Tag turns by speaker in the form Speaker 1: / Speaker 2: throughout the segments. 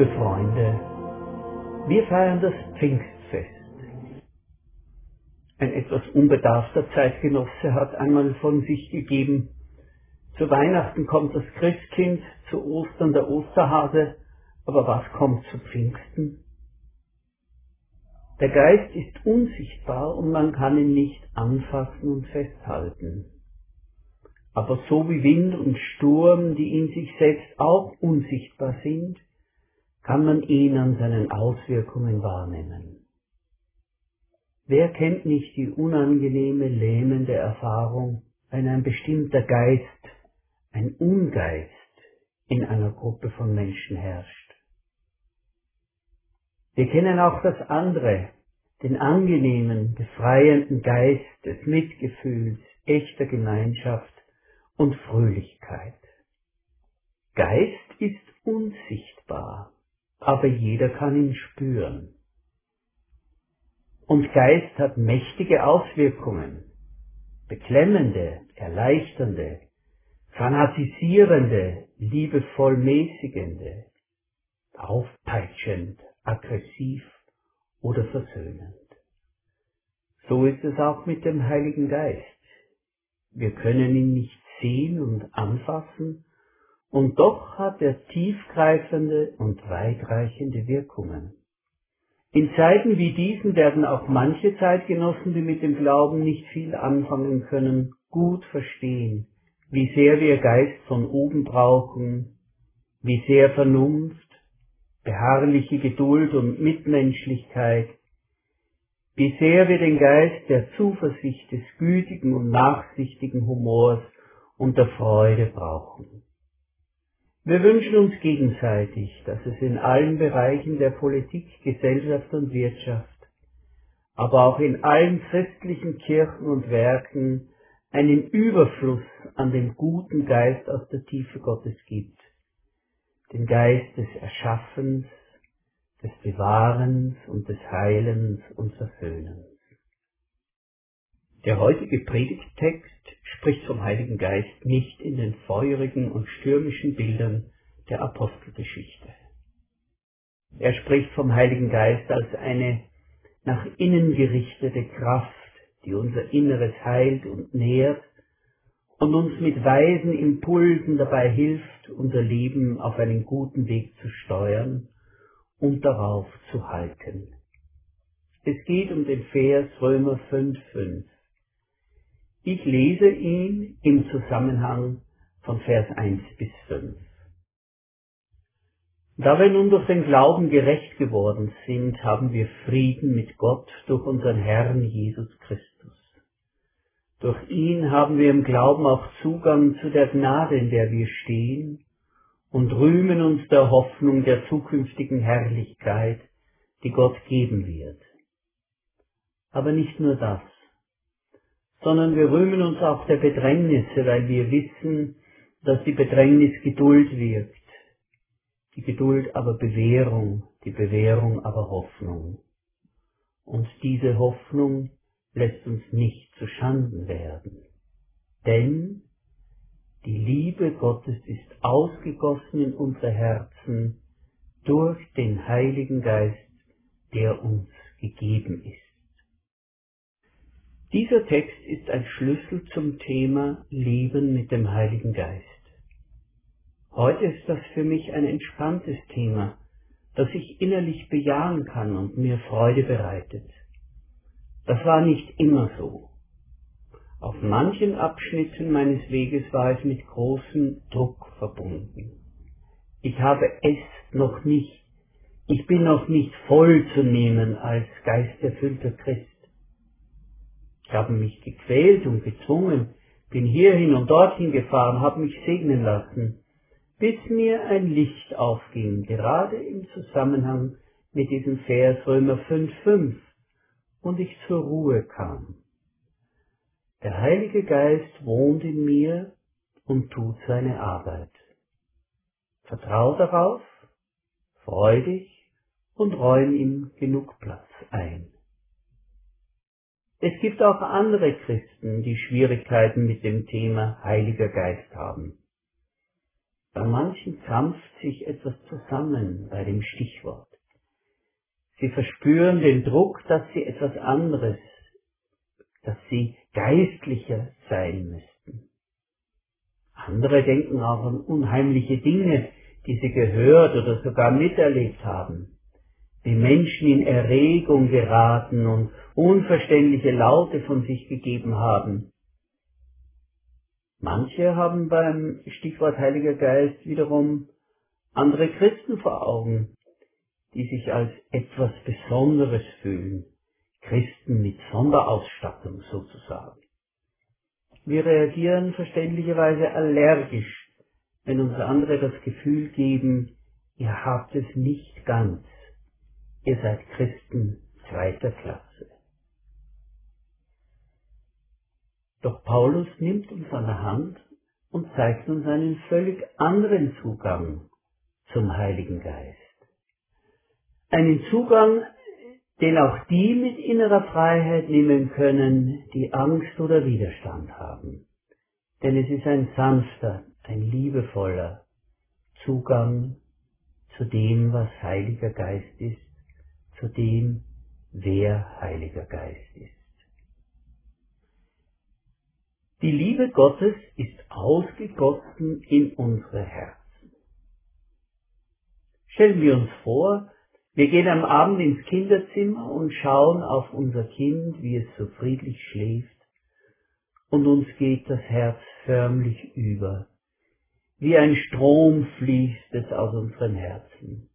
Speaker 1: Liebe Freunde, wir feiern das Pfingstfest. Ein etwas unbedarfter Zeitgenosse hat einmal von sich gegeben, zu Weihnachten kommt das Christkind, zu Ostern der Osterhase, aber was kommt zu Pfingsten? Der Geist ist unsichtbar und man kann ihn nicht anfassen und festhalten. Aber so wie Wind und Sturm, die in sich selbst auch unsichtbar sind, kann man ihn an seinen Auswirkungen wahrnehmen. Wer kennt nicht die unangenehme, lähmende Erfahrung, wenn ein bestimmter Geist, ein Ungeist in einer Gruppe von Menschen herrscht? Wir kennen auch das andere, den angenehmen, befreienden Geist des Mitgefühls, echter Gemeinschaft und Fröhlichkeit. Geist ist unsichtbar aber jeder kann ihn spüren. Und Geist hat mächtige Auswirkungen, beklemmende, erleichternde, fanatisierende, liebevoll mäßigende, aufpeitschend, aggressiv oder versöhnend. So ist es auch mit dem Heiligen Geist. Wir können ihn nicht sehen und anfassen, und doch hat er tiefgreifende und weitreichende Wirkungen. In Zeiten wie diesen werden auch manche Zeitgenossen, die mit dem Glauben nicht viel anfangen können, gut verstehen, wie sehr wir Geist von oben brauchen, wie sehr Vernunft, beharrliche Geduld und Mitmenschlichkeit, wie sehr wir den Geist der Zuversicht, des gütigen und nachsichtigen Humors und der Freude brauchen. Wir wünschen uns gegenseitig, dass es in allen Bereichen der Politik, Gesellschaft und Wirtschaft, aber auch in allen christlichen Kirchen und Werken einen Überfluss an dem guten Geist aus der Tiefe Gottes gibt. Den Geist des Erschaffens, des Bewahrens und des Heilens und Versöhnens. Der heutige Predigttext spricht vom Heiligen Geist nicht in den feurigen und stürmischen Bildern der Apostelgeschichte. Er spricht vom Heiligen Geist als eine nach innen gerichtete Kraft, die unser Inneres heilt und nährt und uns mit weisen Impulsen dabei hilft, unser Leben auf einen guten Weg zu steuern und darauf zu halten. Es geht um den Vers Römer 5,5. Ich lese ihn im Zusammenhang von Vers 1 bis 5. Da wir nun durch den Glauben gerecht geworden sind, haben wir Frieden mit Gott durch unseren Herrn Jesus Christus. Durch ihn haben wir im Glauben auch Zugang zu der Gnade, in der wir stehen, und rühmen uns der Hoffnung der zukünftigen Herrlichkeit, die Gott geben wird. Aber nicht nur das sondern wir rühmen uns auch der Bedrängnisse, weil wir wissen, dass die Bedrängnis Geduld wirkt, die Geduld aber Bewährung, die Bewährung aber Hoffnung. Und diese Hoffnung lässt uns nicht zu Schanden werden. Denn die Liebe Gottes ist ausgegossen in unsere Herzen durch den Heiligen Geist, der uns gegeben ist. Dieser Text ist ein Schlüssel zum Thema Leben mit dem Heiligen Geist. Heute ist das für mich ein entspanntes Thema, das ich innerlich bejahen kann und mir Freude bereitet. Das war nicht immer so. Auf manchen Abschnitten meines Weges war es mit großem Druck verbunden. Ich habe es noch nicht, ich bin noch nicht voll zu nehmen als geisterfüllter Christ. Ich habe mich gequält und gezwungen, bin hierhin und dorthin gefahren, habe mich segnen lassen, bis mir ein Licht aufging, gerade im Zusammenhang mit diesem Vers Römer 5,5 und ich zur Ruhe kam. Der Heilige Geist wohnt in mir und tut seine Arbeit. Vertrau darauf, freu dich und räum ihm genug Platz ein. Es gibt auch andere Christen, die Schwierigkeiten mit dem Thema Heiliger Geist haben. Bei manchen krampft sich etwas zusammen bei dem Stichwort. Sie verspüren den Druck, dass sie etwas anderes, dass sie geistlicher sein müssten. Andere denken auch an unheimliche Dinge, die sie gehört oder sogar miterlebt haben, wie Menschen in Erregung geraten und unverständliche Laute von sich gegeben haben. Manche haben beim Stichwort Heiliger Geist wiederum andere Christen vor Augen, die sich als etwas Besonderes fühlen, Christen mit Sonderausstattung sozusagen. Wir reagieren verständlicherweise allergisch, wenn uns andere das Gefühl geben, ihr habt es nicht ganz, ihr seid Christen zweiter Klasse. Doch Paulus nimmt uns an der Hand und zeigt uns einen völlig anderen Zugang zum Heiligen Geist. Einen Zugang, den auch die mit innerer Freiheit nehmen können, die Angst oder Widerstand haben. Denn es ist ein sanfter, ein liebevoller Zugang zu dem, was Heiliger Geist ist, zu dem, wer Heiliger Geist ist. Die Liebe Gottes ist ausgegossen in unsere Herzen. Stellen wir uns vor, wir gehen am Abend ins Kinderzimmer und schauen auf unser Kind, wie es so friedlich schläft, und uns geht das Herz förmlich über. Wie ein Strom fließt es aus unseren Herzen.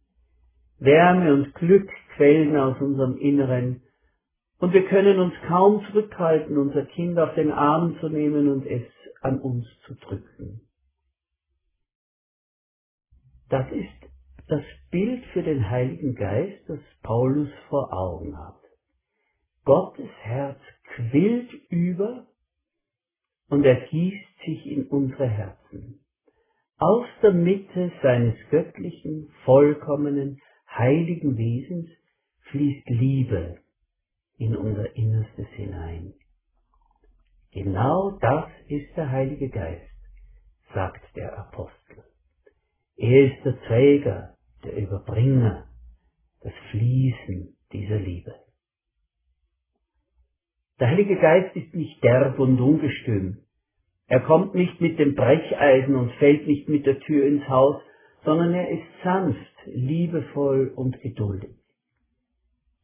Speaker 1: Wärme und Glück quellen aus unserem Inneren, und wir können uns kaum zurückhalten, unser Kind auf den Arm zu nehmen und es an uns zu drücken. Das ist das Bild für den Heiligen Geist, das Paulus vor Augen hat. Gottes Herz quillt über und ergießt sich in unsere Herzen. Aus der Mitte seines göttlichen, vollkommenen, heiligen Wesens fließt Liebe in unser Innerstes hinein. Genau das ist der Heilige Geist, sagt der Apostel. Er ist der Träger der Überbringer, das Fließen dieser Liebe. Der Heilige Geist ist nicht derb und ungestüm. Er kommt nicht mit dem Brecheisen und fällt nicht mit der Tür ins Haus, sondern er ist sanft, liebevoll und geduldig.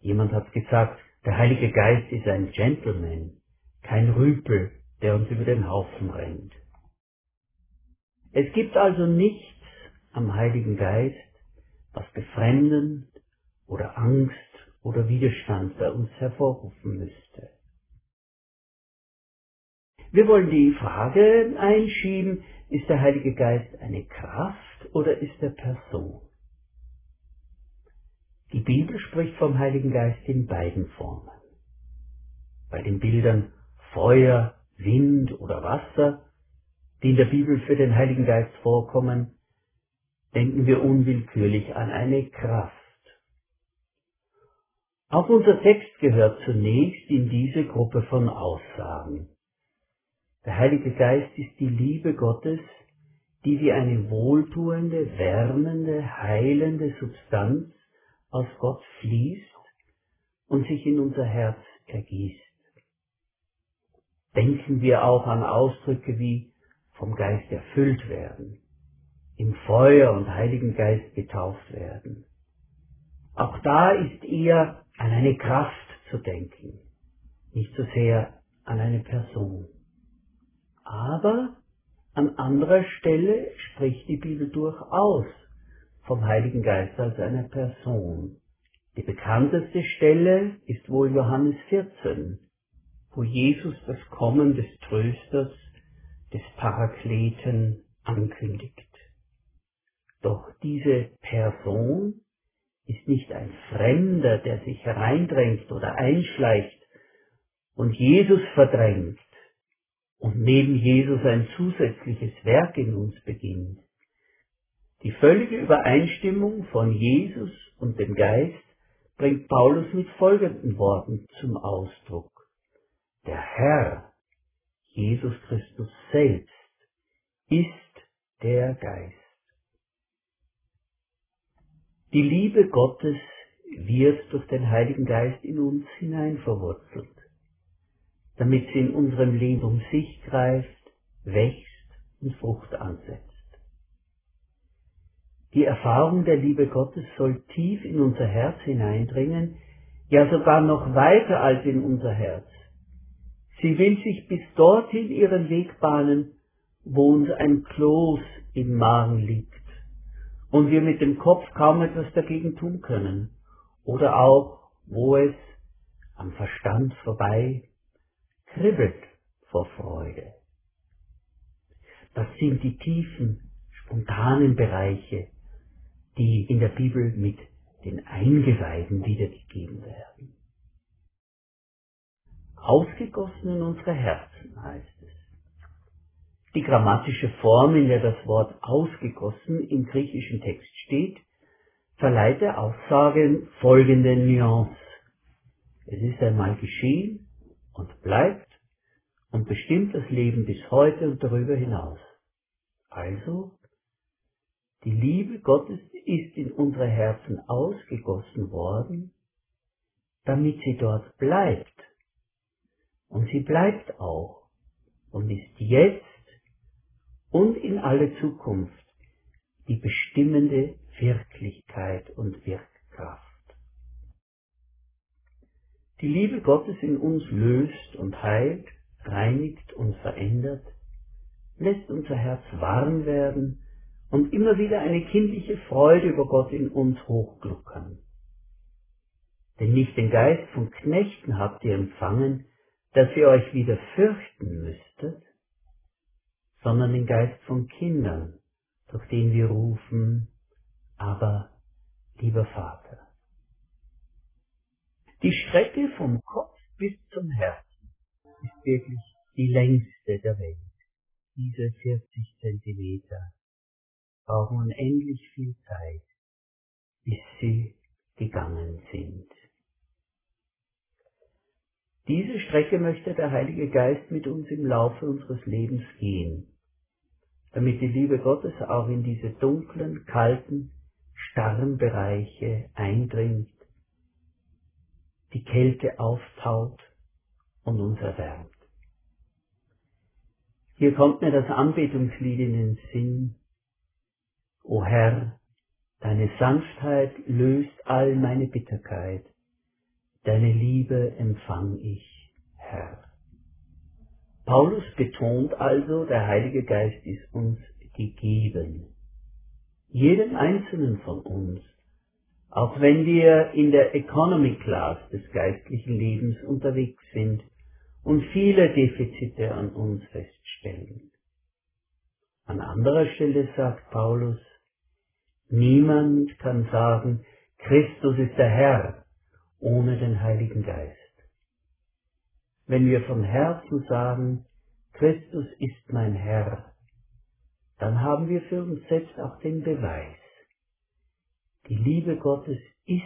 Speaker 1: Jemand hat gesagt, der Heilige Geist ist ein Gentleman, kein Rüpel, der uns über den Haufen rennt. Es gibt also nichts am Heiligen Geist, was Befremden oder Angst oder Widerstand bei uns hervorrufen müsste. Wir wollen die Frage einschieben, ist der Heilige Geist eine Kraft oder ist er Person? Die Bibel spricht vom Heiligen Geist in beiden Formen. Bei den Bildern Feuer, Wind oder Wasser, die in der Bibel für den Heiligen Geist vorkommen, denken wir unwillkürlich an eine Kraft. Auch unser Text gehört zunächst in diese Gruppe von Aussagen. Der Heilige Geist ist die Liebe Gottes, die wie eine wohltuende, wärmende, heilende Substanz aus Gott fließt und sich in unser Herz ergießt. Denken wir auch an Ausdrücke wie vom Geist erfüllt werden im Feuer und Heiligen Geist getauft werden. Auch da ist eher an eine Kraft zu denken, nicht so sehr an eine Person. Aber an anderer Stelle spricht die Bibel durchaus vom Heiligen Geist als einer Person. Die bekannteste Stelle ist wohl Johannes 14, wo Jesus das Kommen des Trösters, des Parakleten ankündigt. Doch diese Person ist nicht ein Fremder, der sich hereindrängt oder einschleicht und Jesus verdrängt und neben Jesus ein zusätzliches Werk in uns beginnt. Die völlige Übereinstimmung von Jesus und dem Geist bringt Paulus mit folgenden Worten zum Ausdruck. Der Herr, Jesus Christus selbst, ist der Geist. Die Liebe Gottes wird durch den Heiligen Geist in uns hinein verwurzelt, damit sie in unserem Leben um sich greift, wächst und Frucht ansetzt. Die Erfahrung der Liebe Gottes soll tief in unser Herz hineindringen, ja sogar noch weiter als in unser Herz. Sie will sich bis dorthin ihren Weg bahnen, wo uns ein Kloß im Magen liegt und wir mit dem Kopf kaum etwas dagegen tun können, oder auch, wo es am Verstand vorbei kribbelt vor Freude. Das sind die tiefen, spontanen Bereiche, die in der Bibel mit den Eingeweiden wiedergegeben werden. Ausgegossen in unsere Herzen heißt es. Die grammatische Form, in der das Wort ausgegossen im griechischen Text steht, verleiht der Aussage folgende Nuance. Es ist einmal geschehen und bleibt und bestimmt das Leben bis heute und darüber hinaus. Also die Liebe Gottes ist in unsere Herzen ausgegossen worden, damit sie dort bleibt. Und sie bleibt auch und ist jetzt und in alle Zukunft die bestimmende Wirklichkeit und Wirkkraft. Die Liebe Gottes in uns löst und heilt, reinigt und verändert, lässt unser Herz warm werden und immer wieder eine kindliche Freude über Gott in uns hochgluckern. Denn nicht den Geist von Knechten habt ihr empfangen, dass ihr euch wieder fürchten müsstet, sondern den Geist von Kindern, durch den wir rufen, aber lieber Vater. Die Strecke vom Kopf bis zum Herzen ist wirklich die längste der Welt. Diese 40 Zentimeter brauchen unendlich viel Zeit, bis sie gegangen sind. Diese Strecke möchte der Heilige Geist mit uns im Laufe unseres Lebens gehen, damit die Liebe Gottes auch in diese dunklen, kalten, starren Bereiche eindringt, die Kälte auftaut und uns erwärmt. Hier kommt mir das Anbetungslied in den Sinn, O Herr, deine Sanftheit löst all meine Bitterkeit, deine Liebe empfang ich, Herr. Paulus betont also, der Heilige Geist ist uns gegeben. Jedem Einzelnen von uns, auch wenn wir in der Economy Class des geistlichen Lebens unterwegs sind und viele Defizite an uns feststellen. An anderer Stelle sagt Paulus, Niemand kann sagen, Christus ist der Herr ohne den Heiligen Geist. Wenn wir von Herzen sagen, Christus ist mein Herr, dann haben wir für uns selbst auch den Beweis. Die Liebe Gottes ist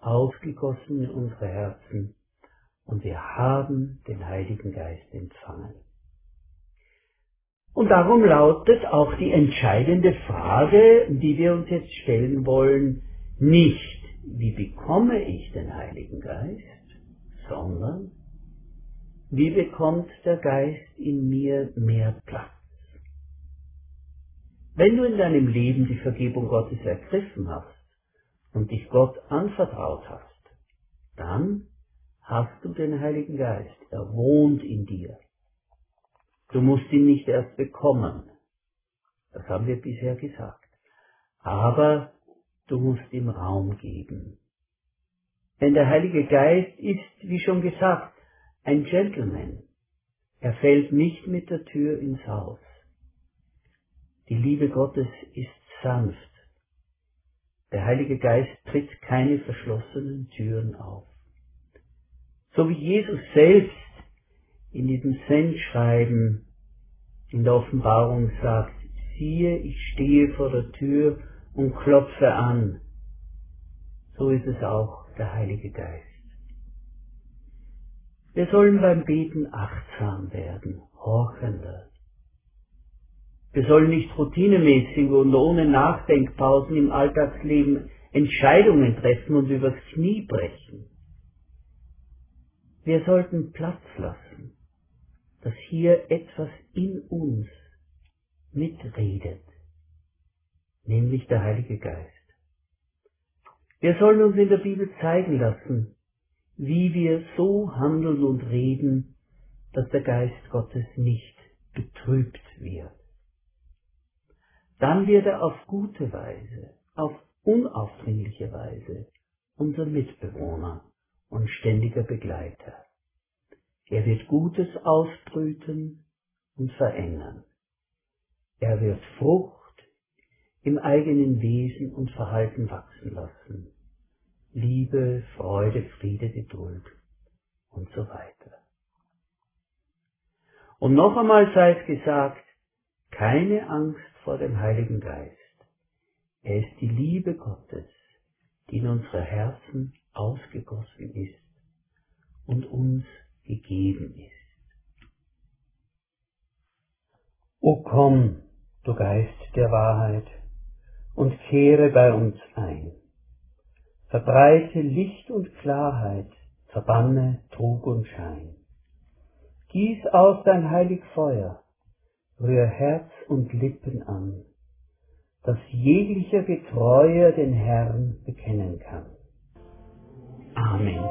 Speaker 1: ausgegossen in unsere Herzen und wir haben den Heiligen Geist empfangen. Und darum lautet auch die entscheidende Frage, die wir uns jetzt stellen wollen, nicht, wie bekomme ich den Heiligen Geist, sondern wie bekommt der Geist in mir mehr Platz? Wenn du in deinem Leben die Vergebung Gottes ergriffen hast und dich Gott anvertraut hast, dann hast du den Heiligen Geist, er wohnt in dir. Du musst ihn nicht erst bekommen. Das haben wir bisher gesagt. Aber du musst ihm Raum geben. Denn der Heilige Geist ist, wie schon gesagt, ein Gentleman. Er fällt nicht mit der Tür ins Haus. Die Liebe Gottes ist sanft. Der Heilige Geist tritt keine verschlossenen Türen auf. So wie Jesus selbst in diesem Sendschreiben in der Offenbarung sagt, siehe, ich stehe vor der Tür und klopfe an. So ist es auch der Heilige Geist. Wir sollen beim Beten achtsam werden, horchender. Wir sollen nicht routinemäßig und ohne Nachdenkpausen im Alltagsleben Entscheidungen treffen und übers Knie brechen. Wir sollten Platz lassen, dass hier etwas in uns mitredet, nämlich der Heilige Geist. Wir sollen uns in der Bibel zeigen lassen, wie wir so handeln und reden, dass der Geist Gottes nicht betrübt wird. Dann wird er auf gute Weise, auf unaufdringliche Weise unser Mitbewohner und ständiger Begleiter. Er wird Gutes ausbrüten und verändern. Er wird Frucht im eigenen Wesen und Verhalten wachsen lassen. Liebe, Freude, Friede, Geduld und so weiter. Und noch einmal sei es gesagt, keine Angst vor dem Heiligen Geist. Er ist die Liebe Gottes, die in unsere Herzen ausgegossen ist und uns gegeben ist. O komm, du Geist der Wahrheit, und kehre bei uns ein. Verbreite Licht und Klarheit, verbanne Trug und Schein. Gieß aus dein heilig Feuer, rühr Herz und Lippen an, dass jeglicher Getreuer den Herrn bekennen kann. Amen.